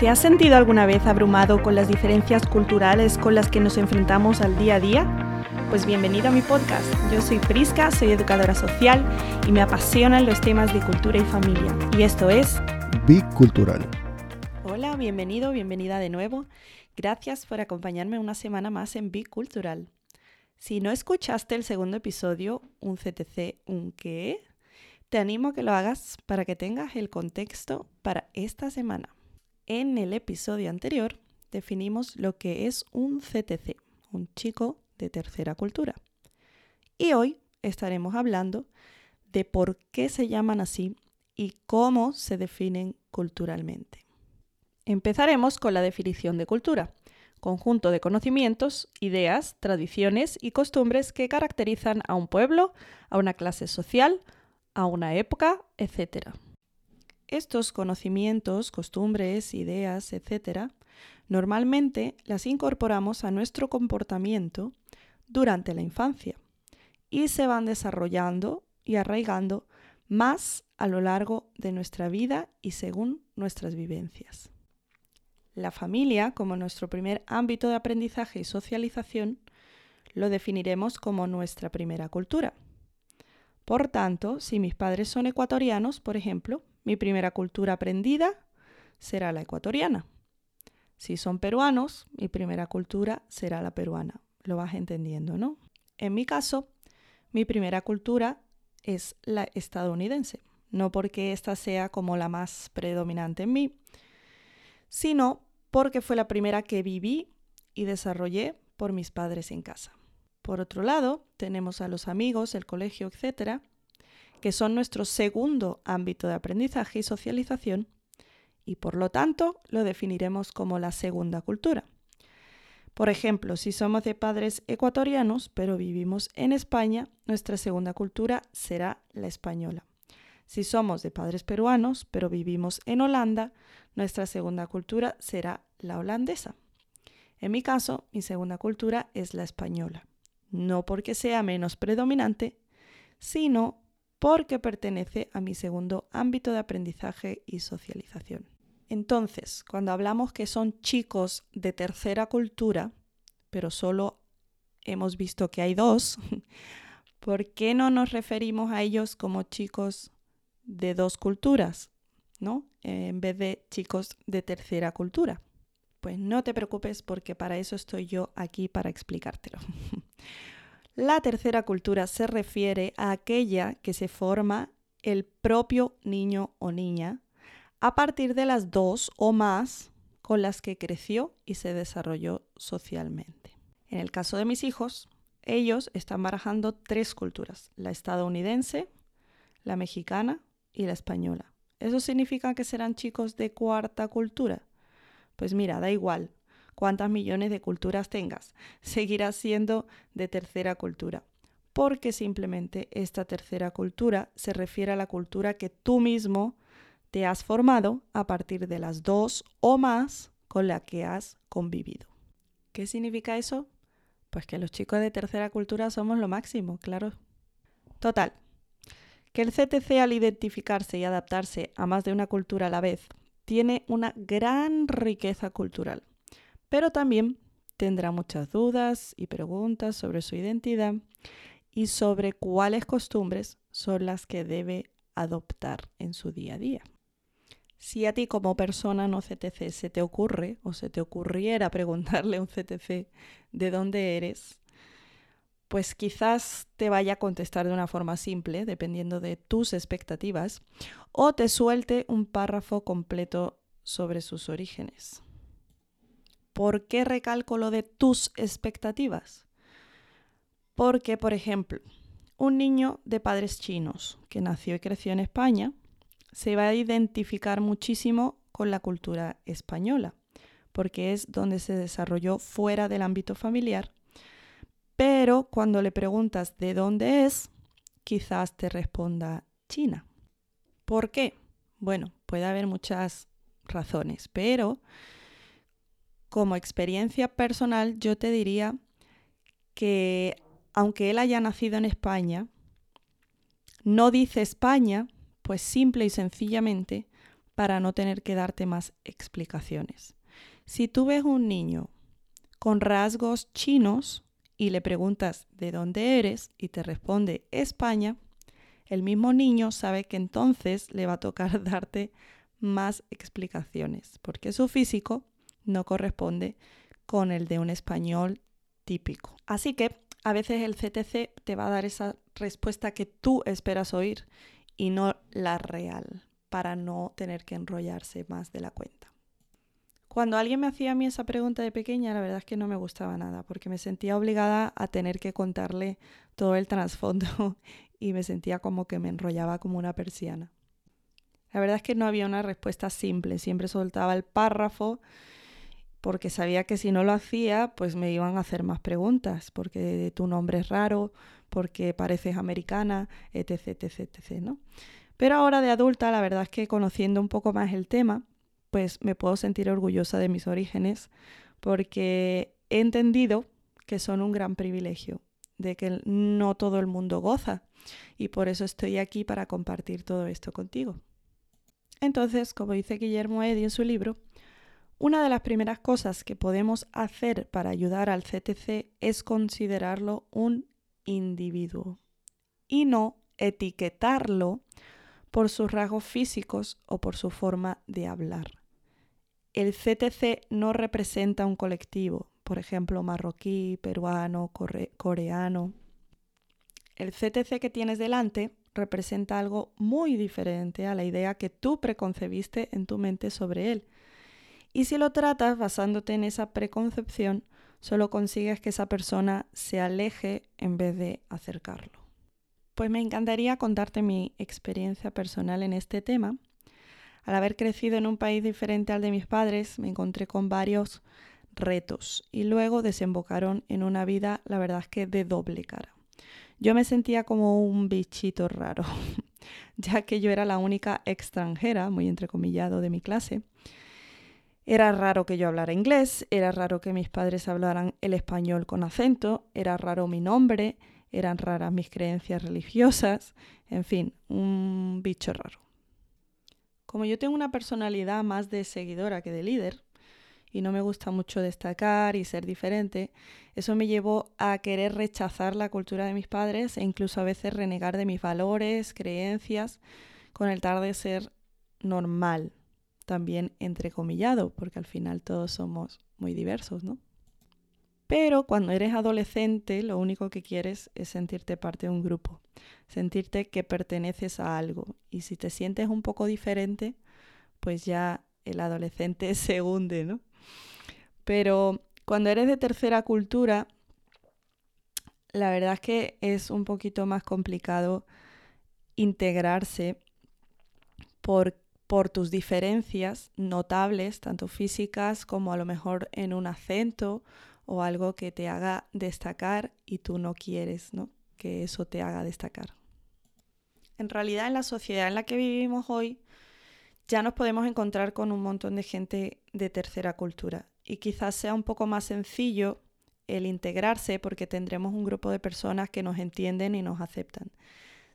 ¿Te has sentido alguna vez abrumado con las diferencias culturales con las que nos enfrentamos al día a día? Pues bienvenido a mi podcast. Yo soy Prisca, soy educadora social y me apasionan los temas de cultura y familia. Y esto es Bicultural. Hola, bienvenido, bienvenida de nuevo. Gracias por acompañarme una semana más en Bicultural. Si no escuchaste el segundo episodio, un CTC, un qué, te animo a que lo hagas para que tengas el contexto para esta semana. En el episodio anterior definimos lo que es un CTC, un chico de tercera cultura. Y hoy estaremos hablando de por qué se llaman así y cómo se definen culturalmente. Empezaremos con la definición de cultura, conjunto de conocimientos, ideas, tradiciones y costumbres que caracterizan a un pueblo, a una clase social, a una época, etc. Estos conocimientos, costumbres, ideas, etc., normalmente las incorporamos a nuestro comportamiento durante la infancia y se van desarrollando y arraigando más a lo largo de nuestra vida y según nuestras vivencias. La familia, como nuestro primer ámbito de aprendizaje y socialización, lo definiremos como nuestra primera cultura. Por tanto, si mis padres son ecuatorianos, por ejemplo, mi primera cultura aprendida será la ecuatoriana. Si son peruanos, mi primera cultura será la peruana. Lo vas entendiendo, ¿no? En mi caso, mi primera cultura es la estadounidense. No porque esta sea como la más predominante en mí, sino porque fue la primera que viví y desarrollé por mis padres en casa. Por otro lado, tenemos a los amigos, el colegio, etcétera, que son nuestro segundo ámbito de aprendizaje y socialización, y por lo tanto lo definiremos como la segunda cultura. Por ejemplo, si somos de padres ecuatorianos, pero vivimos en España, nuestra segunda cultura será la española. Si somos de padres peruanos, pero vivimos en Holanda, nuestra segunda cultura será la holandesa. En mi caso, mi segunda cultura es la española, no porque sea menos predominante, sino porque pertenece a mi segundo ámbito de aprendizaje y socialización. Entonces, cuando hablamos que son chicos de tercera cultura, pero solo hemos visto que hay dos, ¿por qué no nos referimos a ellos como chicos de dos culturas, ¿no? En vez de chicos de tercera cultura. Pues no te preocupes porque para eso estoy yo aquí para explicártelo. La tercera cultura se refiere a aquella que se forma el propio niño o niña a partir de las dos o más con las que creció y se desarrolló socialmente. En el caso de mis hijos, ellos están barajando tres culturas, la estadounidense, la mexicana y la española. ¿Eso significa que serán chicos de cuarta cultura? Pues mira, da igual, cuántas millones de culturas tengas, seguirás siendo de tercera cultura. Porque simplemente esta tercera cultura se refiere a la cultura que tú mismo te has formado a partir de las dos o más con la que has convivido. ¿Qué significa eso? Pues que los chicos de tercera cultura somos lo máximo, claro. Total, que el CTC al identificarse y adaptarse a más de una cultura a la vez tiene una gran riqueza cultural pero también tendrá muchas dudas y preguntas sobre su identidad y sobre cuáles costumbres son las que debe adoptar en su día a día. Si a ti como persona no CTC se te ocurre o se te ocurriera preguntarle a un CTC de dónde eres, pues quizás te vaya a contestar de una forma simple, dependiendo de tus expectativas, o te suelte un párrafo completo sobre sus orígenes. ¿Por qué recalco lo de tus expectativas? Porque, por ejemplo, un niño de padres chinos que nació y creció en España se va a identificar muchísimo con la cultura española, porque es donde se desarrolló fuera del ámbito familiar. Pero cuando le preguntas de dónde es, quizás te responda China. ¿Por qué? Bueno, puede haber muchas razones, pero como experiencia personal, yo te diría que aunque él haya nacido en España, no dice España, pues simple y sencillamente para no tener que darte más explicaciones. Si tú ves un niño con rasgos chinos y le preguntas de dónde eres y te responde España, el mismo niño sabe que entonces le va a tocar darte más explicaciones, porque su físico no corresponde con el de un español típico. Así que a veces el CTC te va a dar esa respuesta que tú esperas oír y no la real, para no tener que enrollarse más de la cuenta. Cuando alguien me hacía a mí esa pregunta de pequeña, la verdad es que no me gustaba nada, porque me sentía obligada a tener que contarle todo el trasfondo y me sentía como que me enrollaba como una persiana. La verdad es que no había una respuesta simple, siempre soltaba el párrafo porque sabía que si no lo hacía, pues me iban a hacer más preguntas, porque tu nombre es raro, porque pareces americana, etc, etc, etc, ¿no? Pero ahora de adulta, la verdad es que conociendo un poco más el tema, pues me puedo sentir orgullosa de mis orígenes, porque he entendido que son un gran privilegio, de que no todo el mundo goza, y por eso estoy aquí para compartir todo esto contigo. Entonces, como dice Guillermo Eddy en su libro, una de las primeras cosas que podemos hacer para ayudar al CTC es considerarlo un individuo y no etiquetarlo por sus rasgos físicos o por su forma de hablar. El CTC no representa un colectivo, por ejemplo, marroquí, peruano, coreano. El CTC que tienes delante representa algo muy diferente a la idea que tú preconcebiste en tu mente sobre él. Y si lo tratas basándote en esa preconcepción, solo consigues que esa persona se aleje en vez de acercarlo. Pues me encantaría contarte mi experiencia personal en este tema. Al haber crecido en un país diferente al de mis padres, me encontré con varios retos y luego desembocaron en una vida, la verdad es que de doble cara. Yo me sentía como un bichito raro, ya que yo era la única extranjera, muy entrecomillado, de mi clase. Era raro que yo hablara inglés, era raro que mis padres hablaran el español con acento, era raro mi nombre, eran raras mis creencias religiosas, en fin, un bicho raro. Como yo tengo una personalidad más de seguidora que de líder, y no me gusta mucho destacar y ser diferente, eso me llevó a querer rechazar la cultura de mis padres e incluso a veces renegar de mis valores, creencias, con el tal de ser normal, también entrecomillado, porque al final todos somos muy diversos, ¿no? Pero cuando eres adolescente, lo único que quieres es sentirte parte de un grupo, sentirte que perteneces a algo. Y si te sientes un poco diferente, pues ya el adolescente se hunde, ¿no? Pero cuando eres de tercera cultura, la verdad es que es un poquito más complicado integrarse por, por tus diferencias notables, tanto físicas como a lo mejor en un acento o algo que te haga destacar y tú no quieres ¿no? que eso te haga destacar. En realidad en la sociedad en la que vivimos hoy ya nos podemos encontrar con un montón de gente de tercera cultura y quizás sea un poco más sencillo el integrarse porque tendremos un grupo de personas que nos entienden y nos aceptan.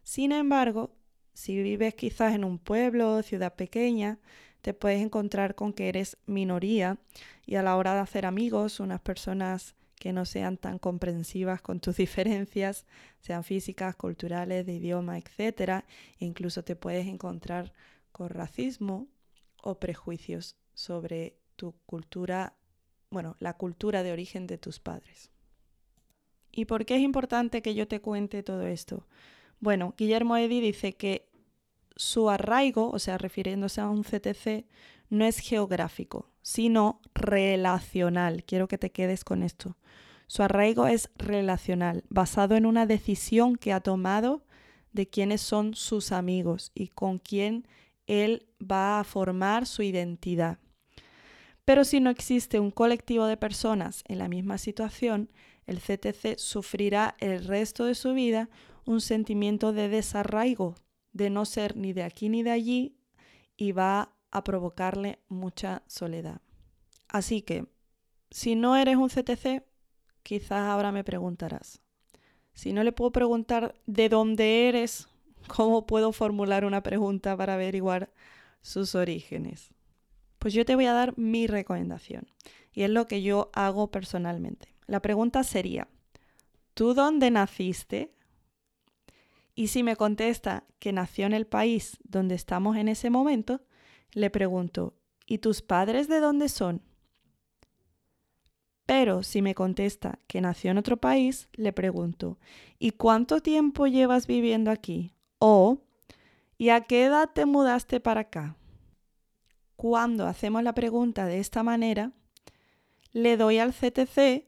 Sin embargo, si vives quizás en un pueblo o ciudad pequeña, te puedes encontrar con que eres minoría y a la hora de hacer amigos, unas personas que no sean tan comprensivas con tus diferencias, sean físicas, culturales, de idioma, etc. incluso te puedes encontrar con racismo o prejuicios sobre tu cultura bueno, la cultura de origen de tus padres. ¿Y por qué es importante que yo te cuente todo esto? Bueno, Guillermo Eddy dice que su arraigo, o sea, refiriéndose a un CTC, no es geográfico, sino relacional. Quiero que te quedes con esto. Su arraigo es relacional, basado en una decisión que ha tomado de quiénes son sus amigos y con quién él va a formar su identidad. Pero si no existe un colectivo de personas en la misma situación, el CTC sufrirá el resto de su vida un sentimiento de desarraigo, de no ser ni de aquí ni de allí, y va a provocarle mucha soledad. Así que, si no eres un CTC, quizás ahora me preguntarás. Si no le puedo preguntar de dónde eres, ¿cómo puedo formular una pregunta para averiguar sus orígenes. Pues yo te voy a dar mi recomendación y es lo que yo hago personalmente. La pregunta sería, ¿tú dónde naciste? Y si me contesta que nació en el país donde estamos en ese momento, le pregunto, ¿y tus padres de dónde son? Pero si me contesta que nació en otro país, le pregunto, ¿y cuánto tiempo llevas viviendo aquí? O, ¿y a qué edad te mudaste para acá? Cuando hacemos la pregunta de esta manera, le doy al CTC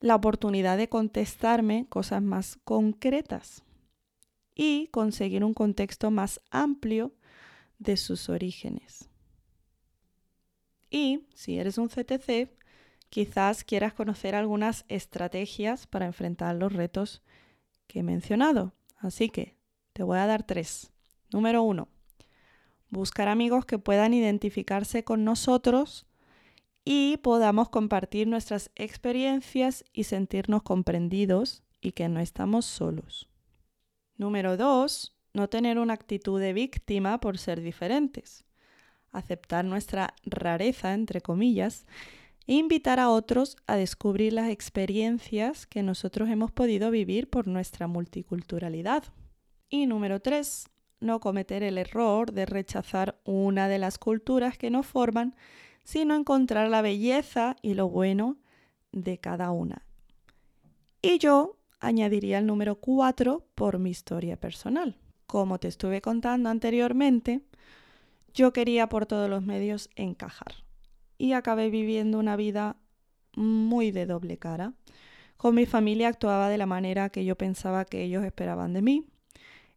la oportunidad de contestarme cosas más concretas y conseguir un contexto más amplio de sus orígenes. Y si eres un CTC, quizás quieras conocer algunas estrategias para enfrentar los retos que he mencionado. Así que te voy a dar tres. Número uno, buscar amigos que puedan identificarse con nosotros y podamos compartir nuestras experiencias y sentirnos comprendidos y que no estamos solos. Número dos, no tener una actitud de víctima por ser diferentes. Aceptar nuestra rareza, entre comillas, e invitar a otros a descubrir las experiencias que nosotros hemos podido vivir por nuestra multiculturalidad. Y número tres, no cometer el error de rechazar una de las culturas que nos forman, sino encontrar la belleza y lo bueno de cada una. Y yo añadiría el número cuatro por mi historia personal. Como te estuve contando anteriormente, yo quería por todos los medios encajar y acabé viviendo una vida muy de doble cara. Con mi familia actuaba de la manera que yo pensaba que ellos esperaban de mí.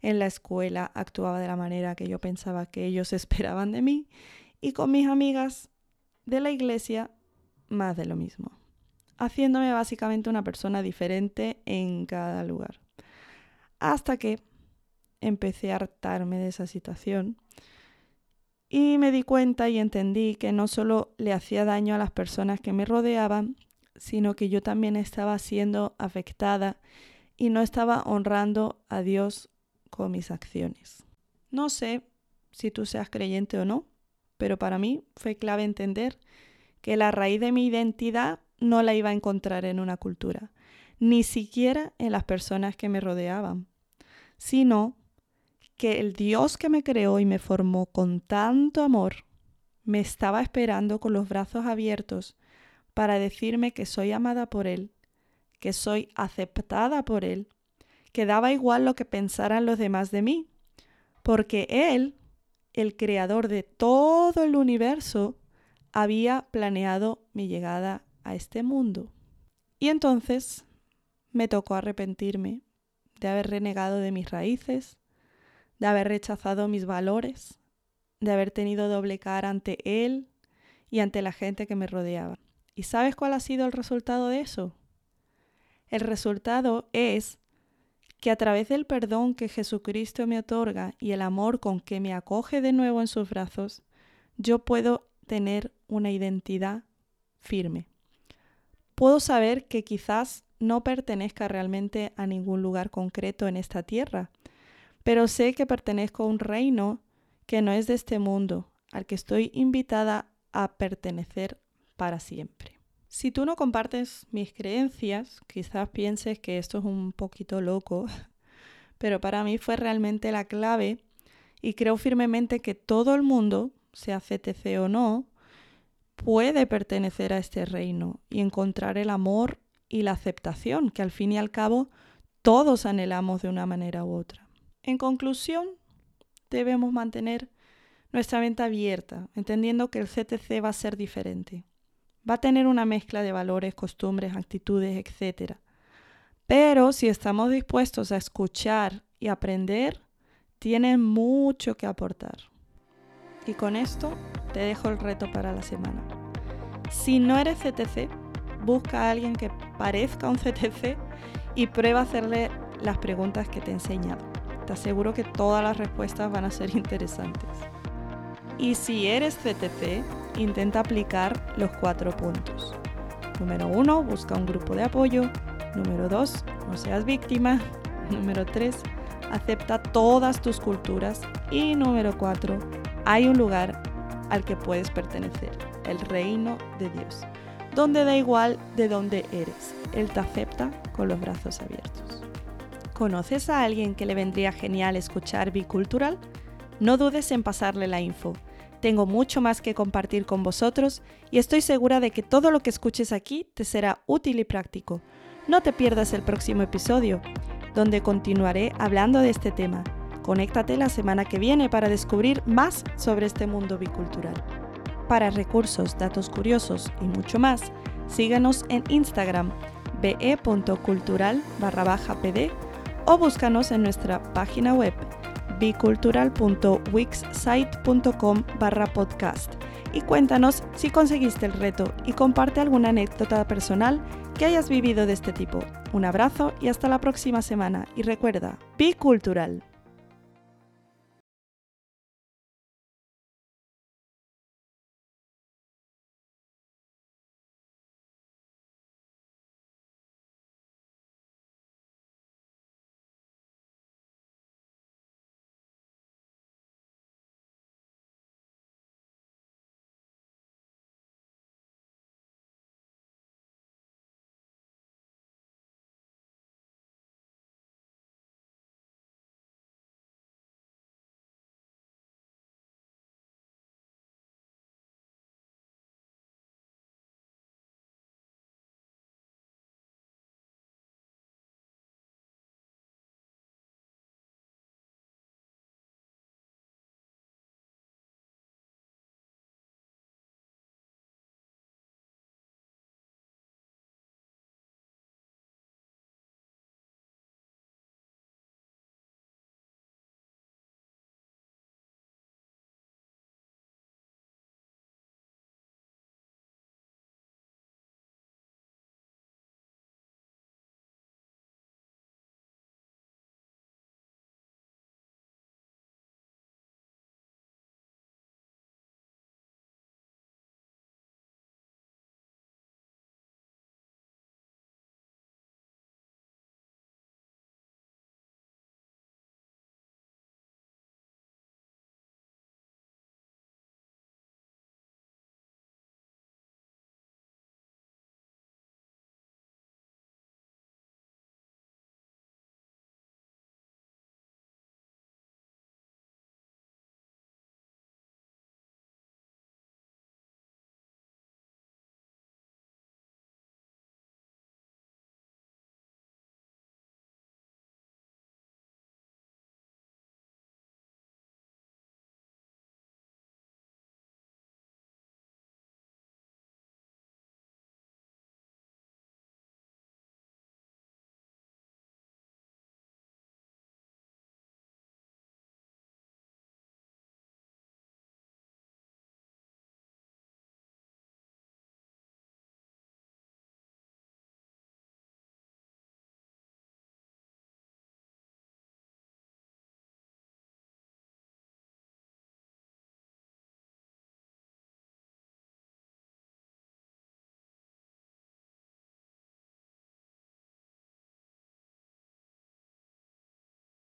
En la escuela actuaba de la manera que yo pensaba que ellos esperaban de mí. Y con mis amigas de la iglesia, más de lo mismo. Haciéndome básicamente una persona diferente en cada lugar. Hasta que empecé a hartarme de esa situación y me di cuenta y entendí que no solo le hacía daño a las personas que me rodeaban, sino que yo también estaba siendo afectada y no estaba honrando a Dios con mis acciones. No sé si tú seas creyente o no, pero para mí fue clave entender que la raíz de mi identidad no la iba a encontrar en una cultura, ni siquiera en las personas que me rodeaban, sino que el Dios que me creó y me formó con tanto amor me estaba esperando con los brazos abiertos para decirme que soy amada por Él, que soy aceptada por Él, que daba igual lo que pensaran los demás de mí, porque Él, el creador de todo el universo, había planeado mi llegada a este mundo. Y entonces me tocó arrepentirme de haber renegado de mis raíces, de haber rechazado mis valores, de haber tenido doble cara ante Él y ante la gente que me rodeaba. ¿Y sabes cuál ha sido el resultado de eso? El resultado es que a través del perdón que Jesucristo me otorga y el amor con que me acoge de nuevo en sus brazos, yo puedo tener una identidad firme. Puedo saber que quizás no pertenezca realmente a ningún lugar concreto en esta tierra, pero sé que pertenezco a un reino que no es de este mundo, al que estoy invitada a pertenecer para siempre. Si tú no compartes mis creencias, quizás pienses que esto es un poquito loco, pero para mí fue realmente la clave y creo firmemente que todo el mundo, sea CTC o no, puede pertenecer a este reino y encontrar el amor y la aceptación que al fin y al cabo todos anhelamos de una manera u otra. En conclusión, debemos mantener nuestra mente abierta, entendiendo que el CTC va a ser diferente. Va a tener una mezcla de valores, costumbres, actitudes, etc. Pero si estamos dispuestos a escuchar y aprender, tiene mucho que aportar. Y con esto te dejo el reto para la semana. Si no eres CTC, busca a alguien que parezca un CTC y prueba a hacerle las preguntas que te he enseñado te aseguro que todas las respuestas van a ser interesantes. Y si eres CTC, intenta aplicar los cuatro puntos. Número uno, busca un grupo de apoyo. Número dos, no seas víctima. Número tres, acepta todas tus culturas. Y número cuatro, hay un lugar al que puedes pertenecer, el reino de Dios, donde da igual de dónde eres, Él te acepta con los brazos abiertos. ¿Conoces a alguien que le vendría genial escuchar Bicultural? No dudes en pasarle la info. Tengo mucho más que compartir con vosotros y estoy segura de que todo lo que escuches aquí te será útil y práctico. No te pierdas el próximo episodio, donde continuaré hablando de este tema. Conéctate la semana que viene para descubrir más sobre este mundo bicultural. Para recursos, datos curiosos y mucho más, síganos en Instagram be.cultural barra baja pd o búscanos en nuestra página web bicultural.wixsite.com barra podcast y cuéntanos si conseguiste el reto y comparte alguna anécdota personal que hayas vivido de este tipo. Un abrazo y hasta la próxima semana y recuerda, bicultural.